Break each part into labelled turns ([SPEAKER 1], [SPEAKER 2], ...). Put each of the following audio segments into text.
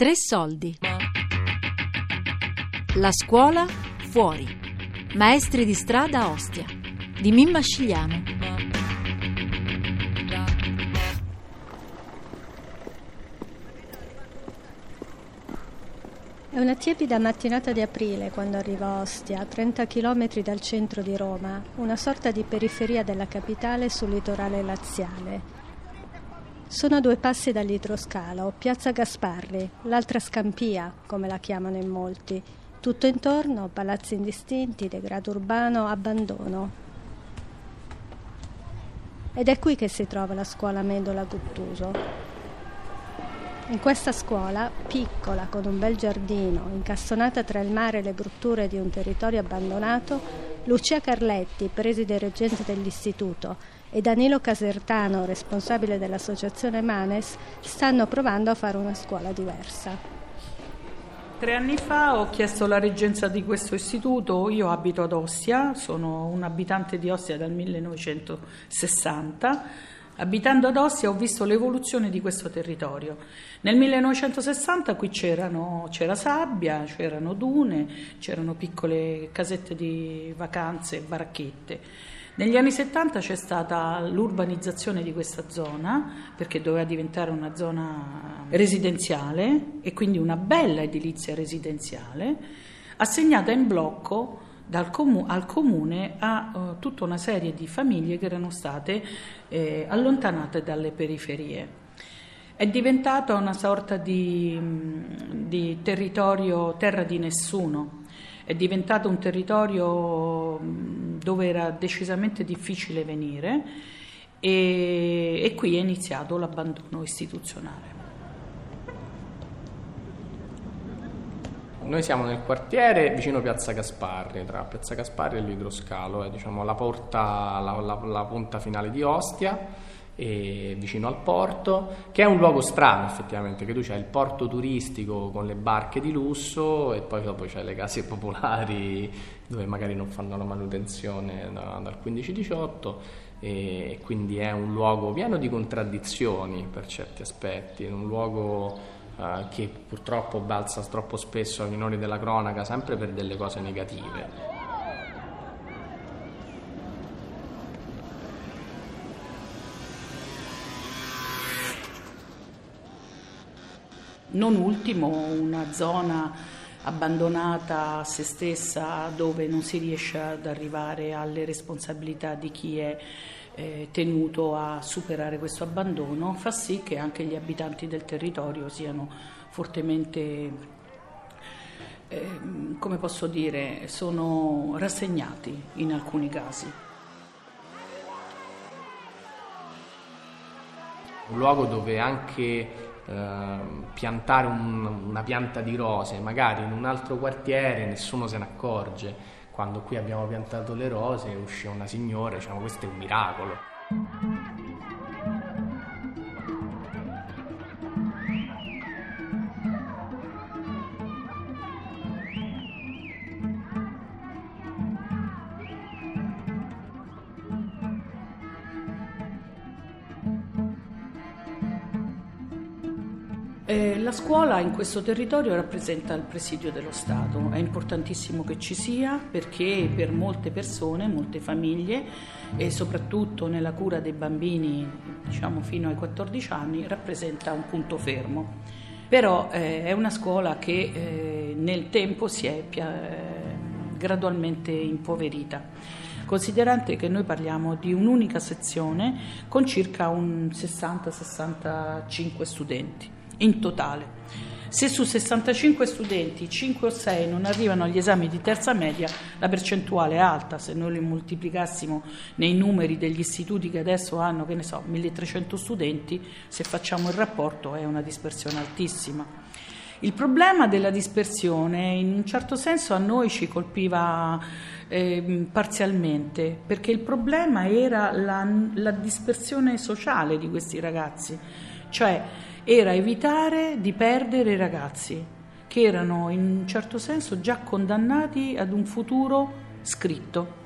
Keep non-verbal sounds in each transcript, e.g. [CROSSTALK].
[SPEAKER 1] Tre soldi. La scuola fuori. Maestri di strada a Ostia. Di Mimma Scigliano.
[SPEAKER 2] È una tiepida mattinata di aprile quando arrivo a Ostia, a 30 km dal centro di Roma, una sorta di periferia della capitale sul litorale laziale. Sono a due passi dall'idroscalo, piazza Gasparri, l'altra Scampia, come la chiamano in molti. Tutto intorno, palazzi indistinti, degrado urbano, abbandono. Ed è qui che si trova la scuola Mendola Guttuso. In questa scuola, piccola, con un bel giardino, incastonata tra il mare e le brutture di un territorio abbandonato, Lucia Carletti, preside reggente dell'istituto, e Danilo Casertano, responsabile dell'associazione Manes, stanno provando a fare una scuola diversa.
[SPEAKER 3] Tre anni fa ho chiesto la reggenza di questo istituto, io abito ad Ostia, sono un abitante di Ostia dal 1960. Abitando ad Ostia ho visto l'evoluzione di questo territorio. Nel 1960 qui c'era sabbia, c'erano dune, c'erano piccole casette di vacanze, baracchette. Negli anni 70 c'è stata l'urbanizzazione di questa zona perché doveva diventare una zona residenziale e quindi una bella edilizia residenziale assegnata in blocco comu- al comune a uh, tutta una serie di famiglie che erano state eh, allontanate dalle periferie. È diventata una sorta di, di territorio terra di nessuno, è diventato un territorio dove era decisamente difficile venire e, e qui è iniziato l'abbandono istituzionale.
[SPEAKER 4] Noi siamo nel quartiere vicino Piazza Gasparri, tra Piazza Gasparri e l'Idroscalo, è diciamo, la, porta, la, la, la punta finale di Ostia vicino al porto, che è un luogo strano effettivamente, che tu c'hai il porto turistico con le barche di lusso e poi dopo c'hai le case [LAUGHS] popolari dove magari non fanno la manutenzione da, dal 15-18 e quindi è un luogo pieno di contraddizioni per certi aspetti, è un luogo uh, che purtroppo balza troppo spesso ai minori della cronaca sempre per delle cose negative.
[SPEAKER 3] Non ultimo una zona abbandonata a se stessa dove non si riesce ad arrivare alle responsabilità di chi è eh, tenuto a superare questo abbandono, fa sì che anche gli abitanti del territorio siano fortemente, eh, come posso dire, sono rassegnati in alcuni casi.
[SPEAKER 4] Un luogo dove anche Ehm, piantare un, una pianta di rose, magari in un altro quartiere nessuno se ne accorge. Quando qui abbiamo piantato le rose uscì una signora diciamo questo è un miracolo.
[SPEAKER 3] Eh, la scuola in questo territorio rappresenta il presidio dello Stato, è importantissimo che ci sia perché per molte persone, molte famiglie e soprattutto nella cura dei bambini diciamo fino ai 14 anni rappresenta un punto fermo. Però eh, è una scuola che eh, nel tempo si è pia- gradualmente impoverita. Considerante che noi parliamo di un'unica sezione con circa 60-65 studenti in totale. Se su 65 studenti 5 o 6 non arrivano agli esami di terza media, la percentuale è alta, se noi li moltiplicassimo nei numeri degli istituti che adesso hanno, che ne so, 1300 studenti, se facciamo il rapporto è una dispersione altissima. Il problema della dispersione in un certo senso a noi ci colpiva eh, parzialmente, perché il problema era la, la dispersione sociale di questi ragazzi, cioè era evitare di perdere i ragazzi che erano in un certo senso già condannati ad un futuro scritto.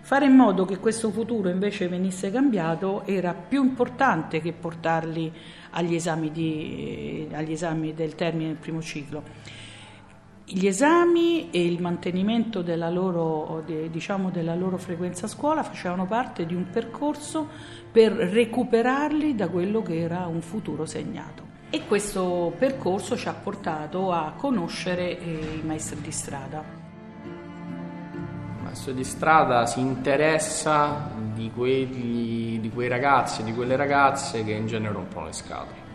[SPEAKER 3] Fare in modo che questo futuro invece venisse cambiato era più importante che portarli agli esami, di, agli esami del termine del primo ciclo. Gli esami e il mantenimento della loro, diciamo, della loro frequenza a scuola facevano parte di un percorso per recuperarli da quello che era un futuro segnato. E questo percorso ci ha portato a conoscere eh, i maestri di strada.
[SPEAKER 4] Il maestro di strada si interessa di, quelli, di quei ragazzi e di quelle ragazze che in genere rompono le scatole.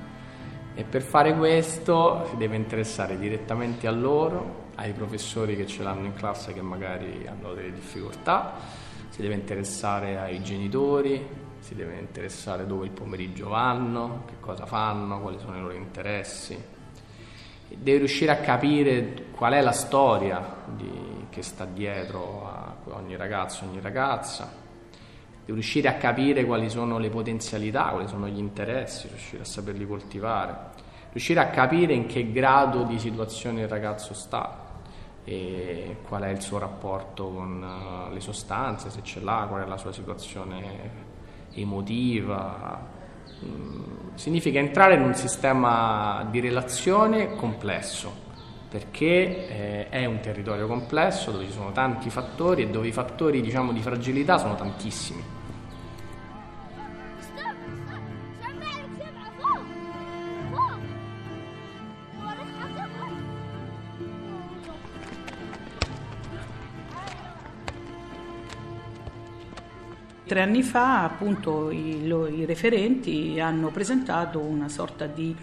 [SPEAKER 4] E per fare questo si deve interessare direttamente a loro, ai professori che ce l'hanno in classe che magari hanno delle difficoltà, si deve interessare ai genitori, si deve interessare dove il pomeriggio vanno, che cosa fanno, quali sono i loro interessi. Deve riuscire a capire qual è la storia di, che sta dietro a ogni ragazzo, ogni ragazza. Deve riuscire a capire quali sono le potenzialità, quali sono gli interessi, riuscire a saperli coltivare. Riuscire a capire in che grado di situazione il ragazzo sta, e qual è il suo rapporto con eh, le sostanze, se ce l'ha, qual è la sua situazione emotiva. Mm, significa entrare in un sistema di relazione complesso, perché eh, è un territorio complesso dove ci sono tanti fattori e dove i fattori diciamo, di fragilità sono tantissimi.
[SPEAKER 3] Tre anni fa appunto i, lo, i referenti hanno presentato una sorta di,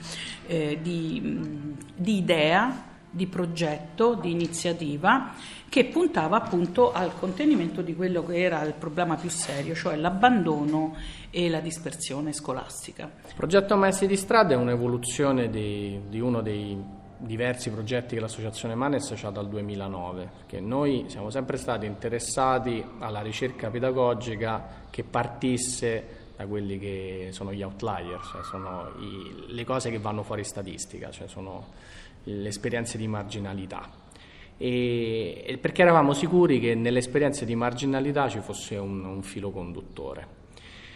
[SPEAKER 3] eh, di, di idea di progetto, di iniziativa che puntava appunto al contenimento di quello che era il problema più serio, cioè l'abbandono e la dispersione scolastica.
[SPEAKER 4] Il progetto Maestri di Strada è un'evoluzione di, di uno dei diversi progetti che l'associazione Manes ha dal 2009, perché noi siamo sempre stati interessati alla ricerca pedagogica che partisse da quelli che sono gli outlier, cioè sono i, le cose che vanno fuori statistica, cioè sono le esperienze di marginalità. E, perché eravamo sicuri che nelle esperienze di marginalità ci fosse un, un filo conduttore.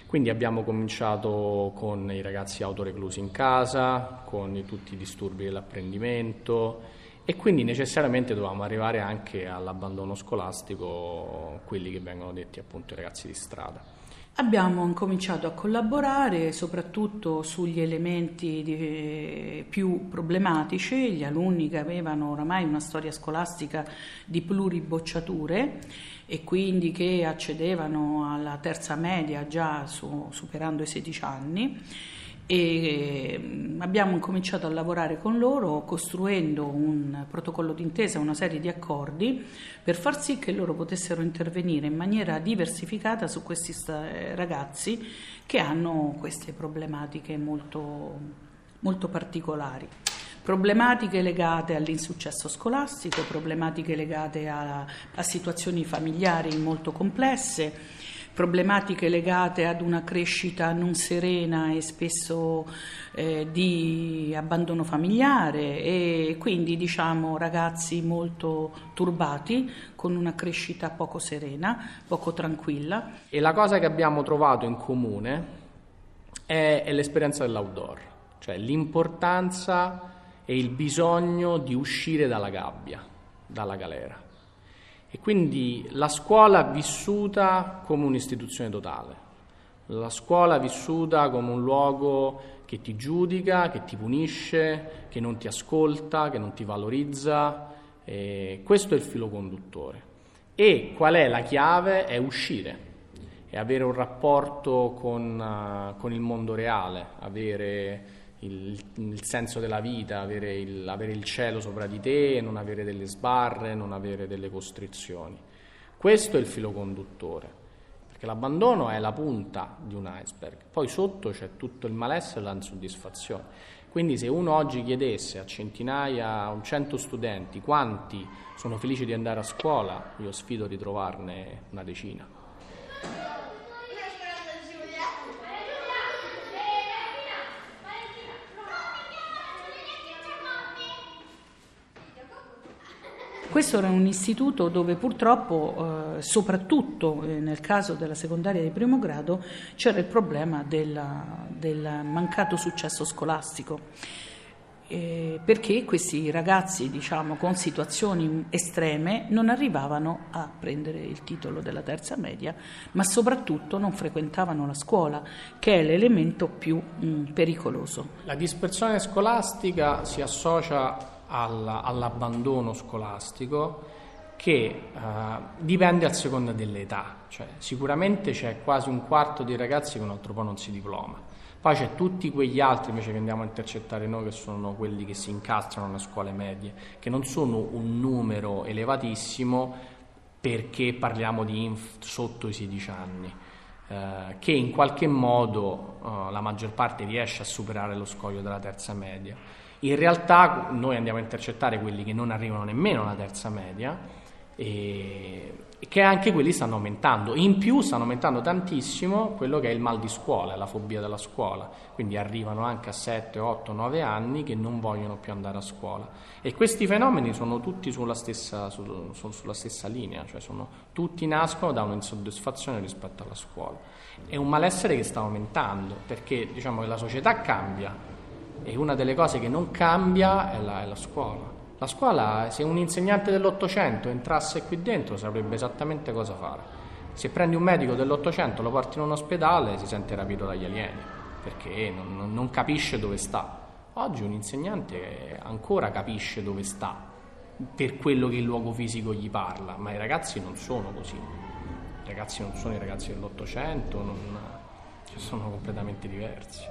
[SPEAKER 4] Quindi abbiamo cominciato con i ragazzi autoreclusi in casa, con tutti i disturbi dell'apprendimento e quindi necessariamente dovevamo arrivare anche all'abbandono scolastico, quelli che vengono detti appunto i ragazzi di strada.
[SPEAKER 3] Abbiamo incominciato a collaborare soprattutto sugli elementi di, più problematici, gli alunni che avevano oramai una storia scolastica di pluribocciature e quindi che accedevano alla terza media già su, superando i 16 anni e mm, abbiamo incominciato a lavorare con loro costruendo un protocollo d'intesa, una serie di accordi per far sì che loro potessero intervenire in maniera diversificata su questi ragazzi che hanno queste problematiche molto, molto particolari. Problematiche legate all'insuccesso scolastico, problematiche legate a, a situazioni familiari molto complesse, problematiche legate ad una crescita non serena e spesso eh, di abbandono familiare e quindi diciamo ragazzi molto turbati con una crescita poco serena, poco tranquilla.
[SPEAKER 4] E la cosa che abbiamo trovato in comune è, è l'esperienza dell'outdoor, cioè l'importanza e il bisogno di uscire dalla gabbia, dalla galera. E quindi la scuola vissuta come un'istituzione totale, la scuola vissuta come un luogo che ti giudica, che ti punisce, che non ti ascolta, che non ti valorizza. Eh, questo è il filo conduttore. E qual è la chiave? È uscire, è avere un rapporto con, uh, con il mondo reale, avere il, il, senso della vita, avere il, avere il cielo sopra di te, non avere delle sbarre, non avere delle costrizioni. Questo è il filo conduttore, perché l'abbandono è la punta di un iceberg, poi sotto c'è tutto il malessere e l'insoddisfazione. Quindi se uno oggi chiedesse a centinaia, a un cento studenti quanti sono felici di andare a scuola, io sfido di trovarne una decina.
[SPEAKER 3] Questo era un istituto dove purtroppo, eh, soprattutto eh, nel caso della secondaria di primo grado, c'era il problema della, del mancato successo scolastico eh, perché questi ragazzi diciamo, con situazioni estreme non arrivavano a prendere il titolo della terza media, ma soprattutto non frequentavano la scuola, che è l'elemento più mh, mm, pericoloso.
[SPEAKER 4] La dispersione scolastica si associa alla, all'abbandono scolastico che uh, dipende a seconda dell'età, cioè, sicuramente c'è quasi un quarto dei ragazzi che un altro po' non si diploma poi c'è tutti quegli altri invece che andiamo a intercettare noi, che sono quelli che si incastrano nelle scuole medie, che non sono un numero elevatissimo perché parliamo di inf sotto i 16 anni. Eh, che in qualche modo eh, la maggior parte riesce a superare lo scoglio della terza media. In realtà noi andiamo a intercettare quelli che non arrivano nemmeno alla terza media e, che anche quelli stanno aumentando. In più stanno aumentando tantissimo quello che è il mal di scuola, la fobia della scuola, quindi arrivano anche a 7, 8, 9 anni che non vogliono più andare a scuola. E questi fenomeni sono tutti sulla stessa, su, sulla stessa linea, cioè sono, tutti nascono da un'insoddisfazione rispetto alla scuola. È un malessere che sta aumentando perché diciamo che la società cambia e una delle cose che non cambia è la, è la scuola. La scuola, se un insegnante dell'Ottocento entrasse qui dentro, saprebbe esattamente cosa fare. Se prendi un medico dell'Ottocento, lo porti in un ospedale, si sente rapito dagli alieni, perché non, non capisce dove sta. Oggi un insegnante ancora capisce dove sta, per quello che il luogo fisico gli parla, ma i ragazzi non sono così. I ragazzi non sono i ragazzi dell'Ottocento, non, sono completamente diversi.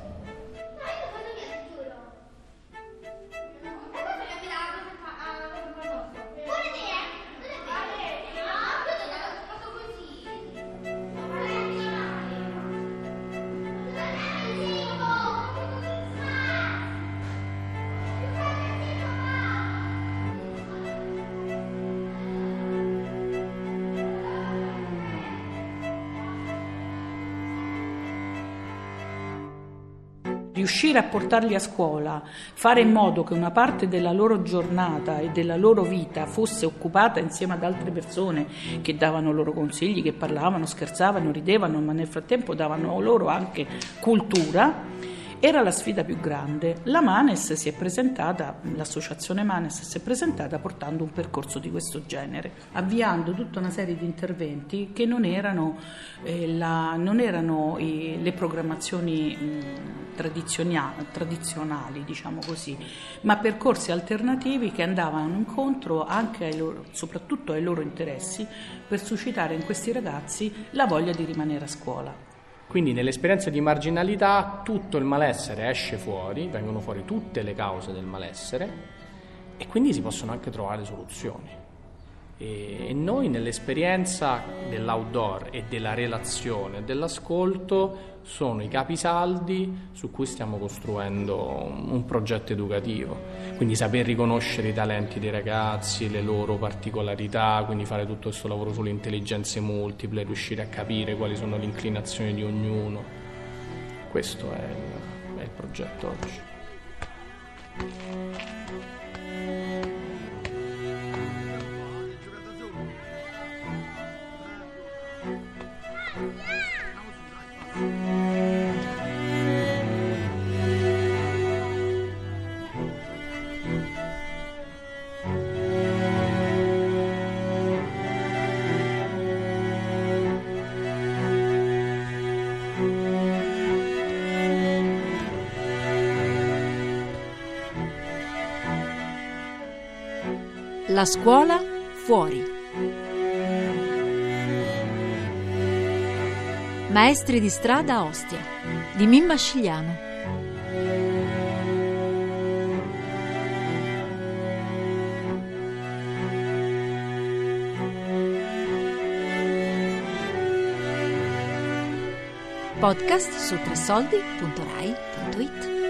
[SPEAKER 3] Riuscire a portarli a scuola, fare in modo che una parte della loro giornata e della loro vita fosse occupata insieme ad altre persone che davano loro consigli, che parlavano, scherzavano, ridevano, ma nel frattempo davano loro anche cultura era la sfida più grande. La Manes si è presentata, l'associazione Manes si è presentata portando un percorso di questo genere, avviando tutta una serie di interventi che non erano, eh, la, non erano eh, le programmazioni mh, tradizionali, diciamo così, ma percorsi alternativi che andavano incontro anche ai loro, soprattutto ai loro interessi per suscitare in questi ragazzi la voglia di rimanere a scuola.
[SPEAKER 4] Quindi nell'esperienza di marginalità tutto il malessere esce fuori, vengono fuori tutte le cause del malessere e quindi si possono anche trovare soluzioni. E, noi nell'esperienza dell'outdoor e della relazione dell'ascolto sono i capisaldi su cui stiamo costruendo un progetto educativo. Quindi saper riconoscere i talenti dei ragazzi, le loro particolarità, quindi fare tutto questo lavoro sulle intelligenze multiple, riuscire a capire quali sono le inclinazioni di ognuno. Questo è il, è il progetto oggi.
[SPEAKER 1] La scuola fuori. Maestri di strada a Ostia di Mimma Scigliano. Podcast su tresoldi.rai.it